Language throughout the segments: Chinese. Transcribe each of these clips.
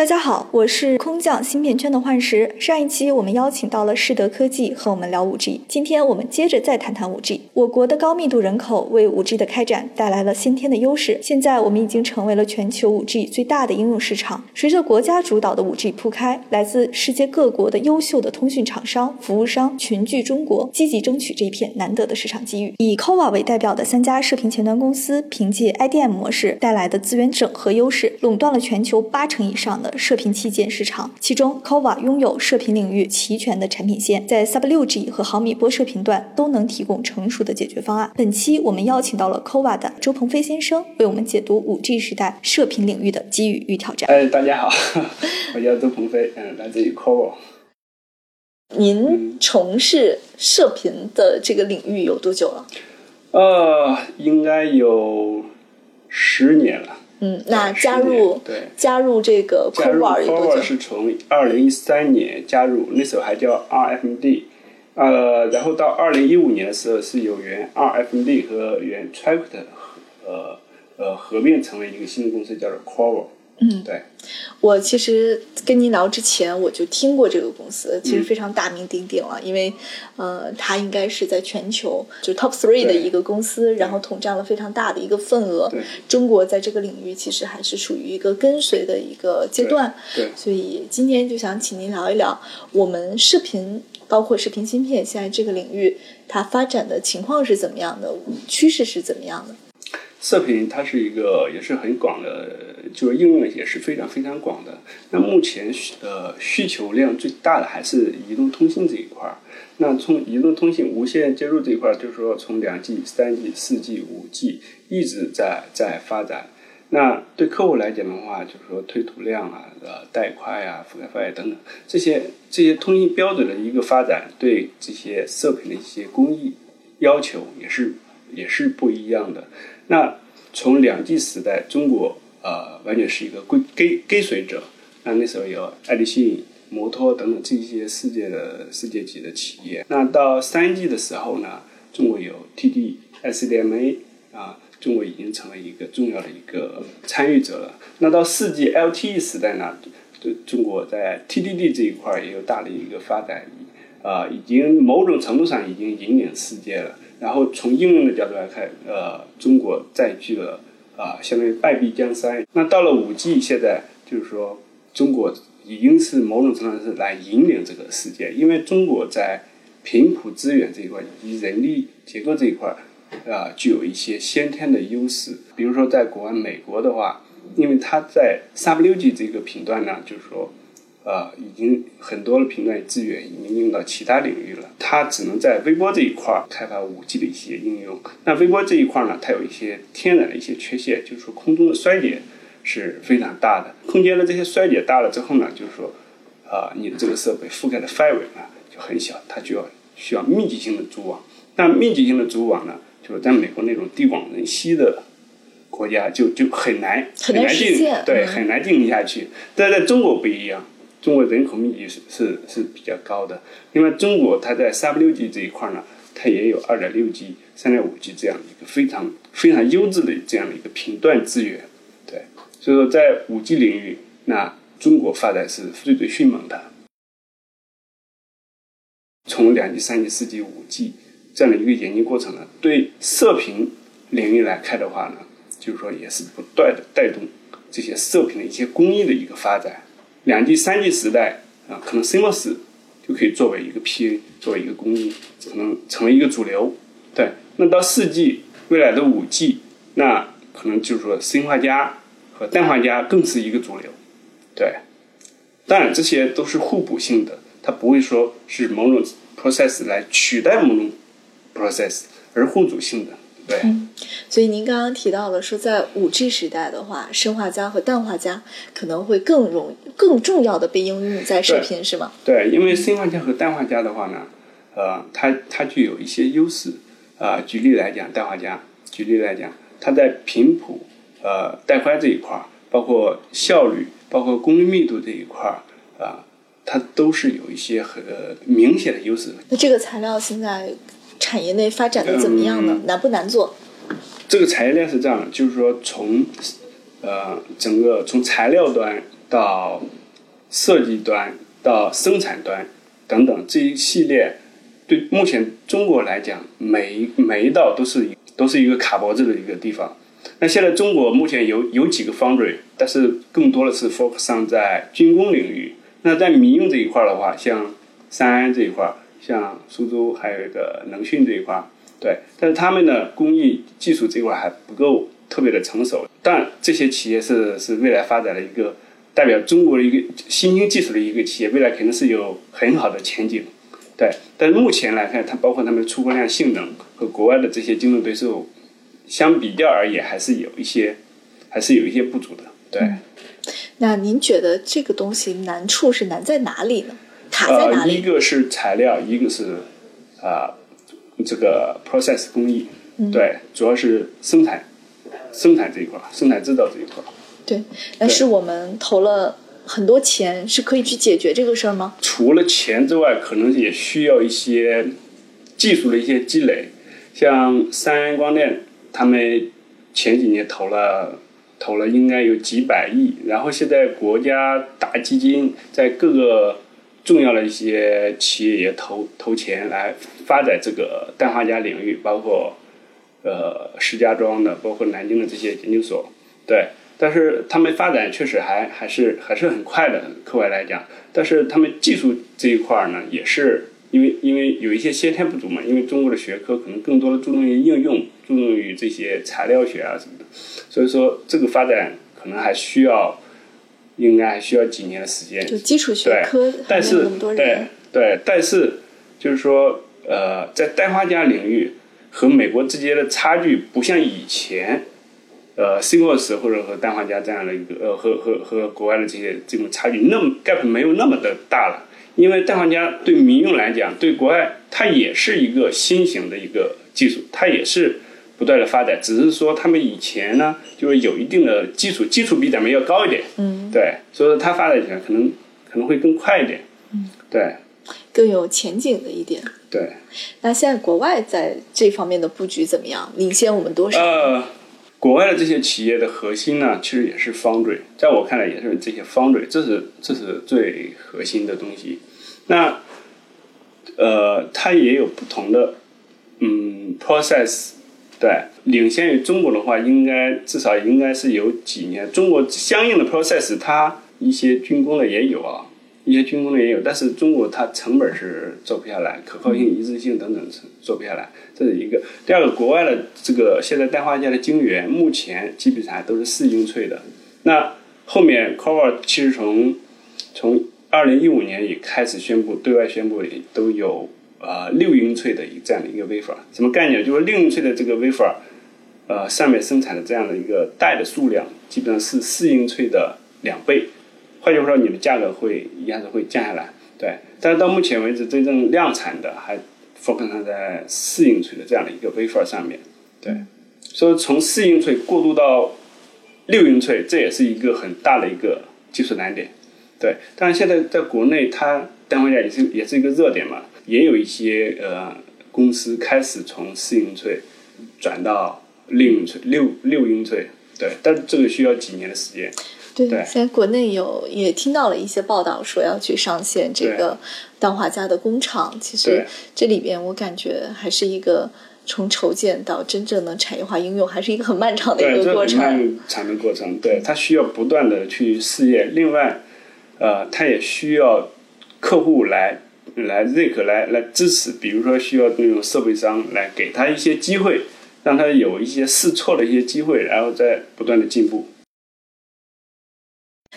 大家好，我是空降芯片圈的幻石。上一期我们邀请到了世德科技和我们聊 5G，今天我们接着再谈谈 5G。我国的高密度人口为 5G 的开展带来了先天的优势，现在我们已经成为了全球 5G 最大的应用市场。随着国家主导的 5G 铺开，来自世界各国的优秀的通讯厂商、服务商群聚中国，积极争取这一片难得的市场机遇。以 c o v a 为代表的三家射频前端公司，凭借 IDM 模式带来的资源整合优势，垄断了全球八成以上的。射频器件市场，其中 Kova 拥有射频领域齐全的产品线，在 Sub 六 G 和毫米波射频段都能提供成熟的解决方案。本期我们邀请到了 Kova 的周鹏飞先生，为我们解读五 G 时代射频领域的机遇与挑战。哎，大家好，我叫周鹏飞，嗯，来自于 Kova 您从事射频的这个领域有多久了？呃，应该有十年了。嗯，那加入对。加入这个 c o v a 有多久？是从二零一三年加入，那时候还叫 RFD，呃，然后到二零一五年的时候是有原 RFD 和原 Tract 呃呃合并成为一个新的公司，叫做 c o v a 嗯，对，我其实跟您聊之前，我就听过这个公司，其实非常大名鼎鼎了，因为，呃，它应该是在全球就 top three 的一个公司，然后统占了非常大的一个份额。中国在这个领域其实还是属于一个跟随的一个阶段。对，所以今天就想请您聊一聊我们视频，包括视频芯片，现在这个领域它发展的情况是怎么样的，趋势是怎么样的。射频它是一个也是很广的，就是应用也是非常非常广的。那目前呃需求量最大的还是移动通信这一块儿。那从移动通信无线接入这一块儿，就是说从两 G、三 G、四 G、五 G 一直在在发展。那对客户来讲的话，就是说推图量啊、呃带宽啊、覆盖范围等等这些这些通信标准的一个发展，对这些射频的一些工艺要求也是也是不一样的。那从两 G 时代，中国呃完全是一个跟跟跟随者。那那时候有爱立信、摩托等等这些世界的世界级的企业。那到三 G 的时候呢，中国有 TD、SDMA 啊，中国已经成为一个重要的一个参与者了。那到四 G LTE 时代呢，中国在 TDD 这一块也有大的一个发展，啊，已经某种程度上已经引领世界了。然后从应用的角度来看，呃，中国占据了啊，相当于半壁江山。那到了五 G，现在就是说，中国已经是某种程度上是来引领这个世界，因为中国在频谱资源这一块以及人力结构这一块啊，具有一些先天的优势。比如说，在国外美国的话，因为它在三六 G 这个频段呢，就是说。呃，已经很多的频段资源已经用到其他领域了，它只能在微波这一块开发五 G 的一些应用。那微波这一块呢，它有一些天然的一些缺陷，就是说空中的衰减是非常大的。空间的这些衰减大了之后呢，就是说，啊，你的这个设备覆盖的范围呢就很小，它就要需要密集性的组网。那密集性的组网呢，就是在美国那种地广人稀的国家就就很难很难进，对，很难进行下去。但在中国不一样。中国人口密集是是是比较高的，另外中国它在三六 G 这一块呢，它也有二点六 G、三点五 G 这样一个非常非常优质的这样的一个频段资源，对，所以说在五 G 领域，那中国发展是最最迅猛的。从两 G、三 G、四 G、五 G 这样的一个演进过程呢，对射频领域来看的话呢，就是说也是不断的带动这些射频的一些工艺的一个发展。两 G、三 G 时代啊，可能 CMOS 就可以作为一个 PA，作为一个工艺，可能成为一个主流。对，那到四 G，未来的五 G，那可能就是说砷化镓和氮化镓更是一个主流。对，当然这些都是互补性的，它不会说是某种 process 来取代某种 process，而互补性的。对。所以您刚刚提到了说，在五 G 时代的话，砷化镓和氮化镓可能会更容更重要的被应用在射频，是吗？对，因为砷化镓和氮化镓的话呢，呃，它它具有一些优势。啊，举例来讲，氮化镓，举例来讲，它在频谱、呃带宽这一块儿，包括效率、包括功率密度这一块儿，啊，它都是有一些很明显的优势。那这个材料现在产业内发展的怎么样呢？难不难做？这个产业链是这样的，就是说从，呃，整个从材料端到设计端到生产端等等这一系列，对目前中国来讲，每每一道都是都是一个卡脖子的一个地方。那现在中国目前有有几个 foundry，但是更多的是 focus 在军工领域。那在民用这一块的话，像三安这一块，像苏州还有一个能讯这一块，对，但是他们的工艺技术这一块还不够特别的成熟。但这些企业是是未来发展的一个代表中国的一个新兴技术的一个企业，未来肯定是有很好的前景。对，但是目前来看，它包括他们出货量、性能和国外的这些竞争对手。相比较而言，还是有一些，还是有一些不足的。对。那您觉得这个东西难处是难在哪里呢？卡在哪里？一个是材料，一个是啊，这个 process 工艺。对，主要是生产，生产这一块，生产制造这一块。对。但是我们投了很多钱，是可以去解决这个事儿吗？除了钱之外，可能也需要一些技术的一些积累，像三安光电。他们前几年投了投了应该有几百亿，然后现在国家大基金在各个重要的一些企业也投投钱来发展这个氮化镓领域，包括呃石家庄的，包括南京的这些研究所，对，但是他们发展确实还还是还是很快的，课外来讲，但是他们技术这一块呢也是。因为因为有一些先天不足嘛，因为中国的学科可能更多的注重于应用，注重于这些材料学啊什么的，所以说这个发展可能还需要，应该还需要几年的时间。就基础学科但是对对，但是就是说呃，在氮化镓领域和美国之间的差距不像以前，呃，CMOS 或者和氮化镓这样的一个呃和和和国外的这些这种差距那么 gap 没有那么的大了。因为氮化镓对民用来讲，对国外它也是一个新型的一个技术，它也是不断的发展。只是说他们以前呢，就是有一定的基础，基础比咱们要高一点。嗯，对，所以说它发展起来可能可能会更快一点。嗯，对，更有前景的一点。对。那现在国外在这方面的布局怎么样？领先我们多少？呃，国外的这些企业的核心呢，其实也是 foundry，在我看来也是这些 foundry，这是这是最核心的东西。那，呃，它也有不同的，嗯，process，对，领先于中国的话，应该至少应该是有几年。中国相应的 process，它一些军工的也有啊，一些军工的也有，但是中国它成本是做不下来，可靠性、一致性等等做不下来，这是一个。第二个，国外的这个现在氮化镓的晶圆，目前基本上都是四英寸的。那后面 Cover 其实从从二零一五年也开始宣布，对外宣布都有呃六英寸的一这样的一个 wafer，什么概念？就是六英寸的这个 wafer，呃上面生产的这样的一个带的数量，基本上是四英寸的两倍。换句话说，你的价格会一下子会降下来。对，但是到目前为止，真正量产的还 focus 在四英寸的这样的一个 wafer 上面。对，所以从四英寸过渡到六英寸，这也是一个很大的一个技术难点。对，但是现在在国内，它氮化镓也是也是一个热点嘛，也有一些呃公司开始从四英寸转到六英寸、六六英寸，对，但是这个需要几年的时间。对，现在国内有也听到了一些报道，说要去上线这个氮化镓的工厂。其实这里边我感觉还是一个从筹建到真正的产业化应用，还是一个很漫长的一个过程。漫长的过程，对，它需要不断的去试验。另外。呃，它也需要客户来来认可、来来支持，比如说需要那种设备商来给他一些机会，让他有一些试错的一些机会，然后再不断的进步。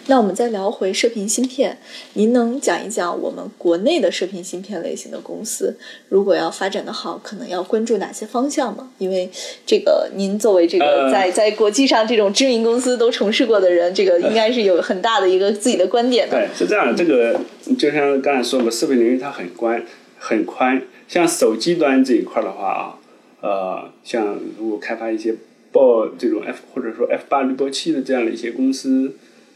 那我们再聊回射频芯片，您能讲一讲我们国内的射频芯片类型的公司，如果要发展的好，可能要关注哪些方向吗？因为这个，您作为这个在在国际上这种知名公司都从事过的人，这个应该是有很大的一个自己的观点的。对，是这样的，这个就像刚才说的，射频领域它很宽很宽，像手机端这一块的话啊，呃，像如果开发一些报这种 F 或者说 F 八滤波器的这样的一些公司。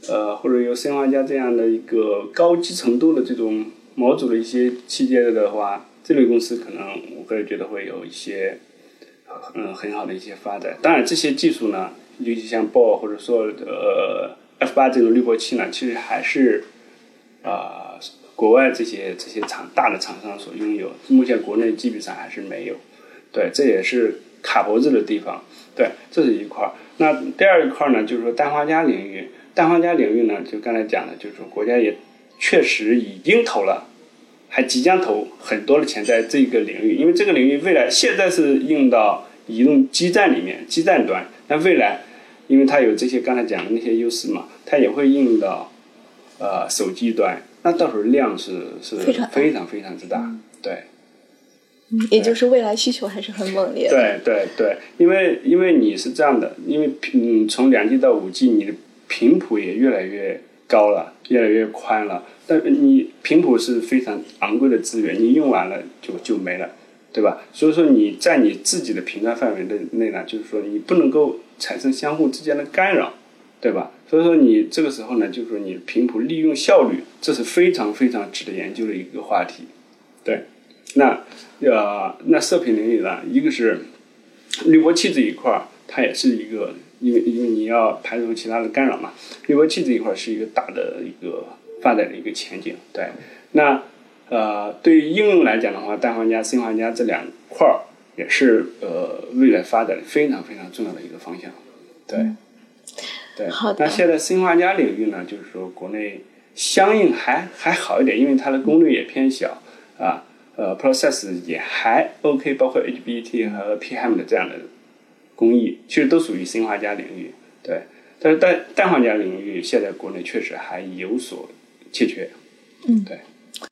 呃，或者有砷化镓这样的一个高集成度的这种模组的一些器件的话，这类公司可能我个人觉得会有一些嗯很好的一些发展。当然，这些技术呢，尤其像 BO 或者说呃 F 八这种滤波器呢，其实还是啊国外这些这些厂大的厂商所拥有，目前国内基本上还是没有。对，这也是卡脖子的地方。对，这是一块儿。那第二一块儿呢，就是说氮化镓领域，氮化镓领域呢，就刚才讲的，就是说国家也确实已经投了，还即将投很多的钱在这个领域，因为这个领域未来现在是用到移动基站里面，基站端，那未来因为它有这些刚才讲的那些优势嘛，它也会应用到呃手机端，那到时候量是是非常非常非常之大，对。也就是未来需求还是很猛烈的。对对对，因为因为你是这样的，因为嗯，从两 G 到五 G，你的频谱也越来越高了，越来越宽了。但你频谱是非常昂贵的资源，你用完了就就没了，对吧？所以说你在你自己的频段范围的内呢，就是说你不能够产生相互之间的干扰，对吧？所以说你这个时候呢，就是说你频谱利用效率，这是非常非常值得研究的一个话题，对。那，呃，那射频领域呢？一个是滤波器这一块儿，它也是一个，因为因为你要排除其他的干扰嘛。滤波器这一块儿是一个大的一个发展的一个前景。对，那呃，对于应用来讲的话，氮化镓、砷化镓这两块儿也是呃未来发展非常非常重要的一个方向。对，对。好那现在砷化镓领域呢，就是说国内相应还还好一点，因为它的功率也偏小啊。呃，process 也还 OK，包括 HBT 和 PHEM 的这样的工艺，其实都属于砷化镓领域。对，但是氮氮化镓领域现在国内确实还有所欠缺。嗯，对。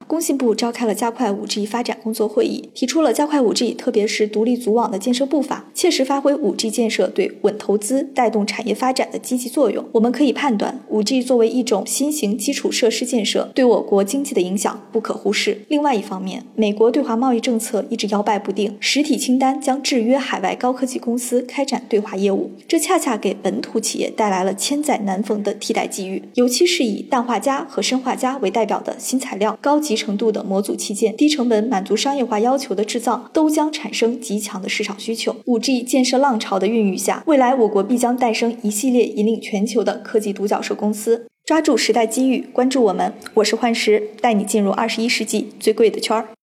工信部召开了加快 5G 发展工作会议，提出了加快 5G，特别是独立组网的建设步伐，切实发挥 5G 建设对稳投资、带动产业发展的积极作用。我们可以判断，5G 作为一种新型基础设施建设，对我国经济的影响不可忽视。另外一方面，美国对华贸易政策一直摇摆不定，实体清单将制约海外高科技公司开展对华业务，这恰恰给本土企业带来了千载难逢的替代机遇。尤其是以氮化镓和砷化镓为代表的新材料、高级程度的模组器件、低成本满足商业化要求的制造，都将产生极强的市场需求。五 G 建设浪潮的孕育下，未来我国必将诞生一系列引领全球的科技独角兽公司。抓住时代机遇，关注我们，我是幻石，带你进入二十一世纪最贵的圈儿。